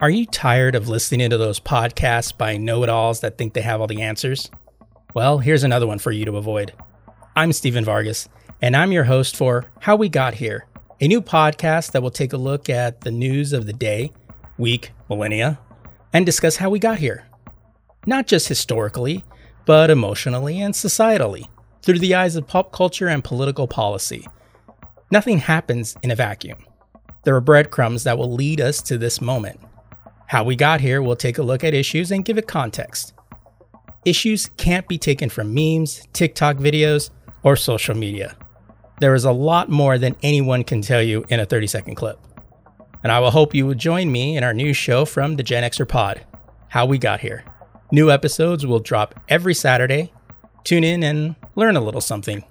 Are you tired of listening to those podcasts by know it alls that think they have all the answers? Well, here's another one for you to avoid. I'm Stephen Vargas, and I'm your host for How We Got Here, a new podcast that will take a look at the news of the day, week, millennia, and discuss how we got here. Not just historically, but emotionally and societally, through the eyes of pop culture and political policy. Nothing happens in a vacuum. There are breadcrumbs that will lead us to this moment. How we got here, we'll take a look at issues and give it context. Issues can't be taken from memes, TikTok videos, or social media. There is a lot more than anyone can tell you in a 30 second clip. And I will hope you will join me in our new show from the Gen Xer Pod, How We Got Here. New episodes will drop every Saturday. Tune in and learn a little something.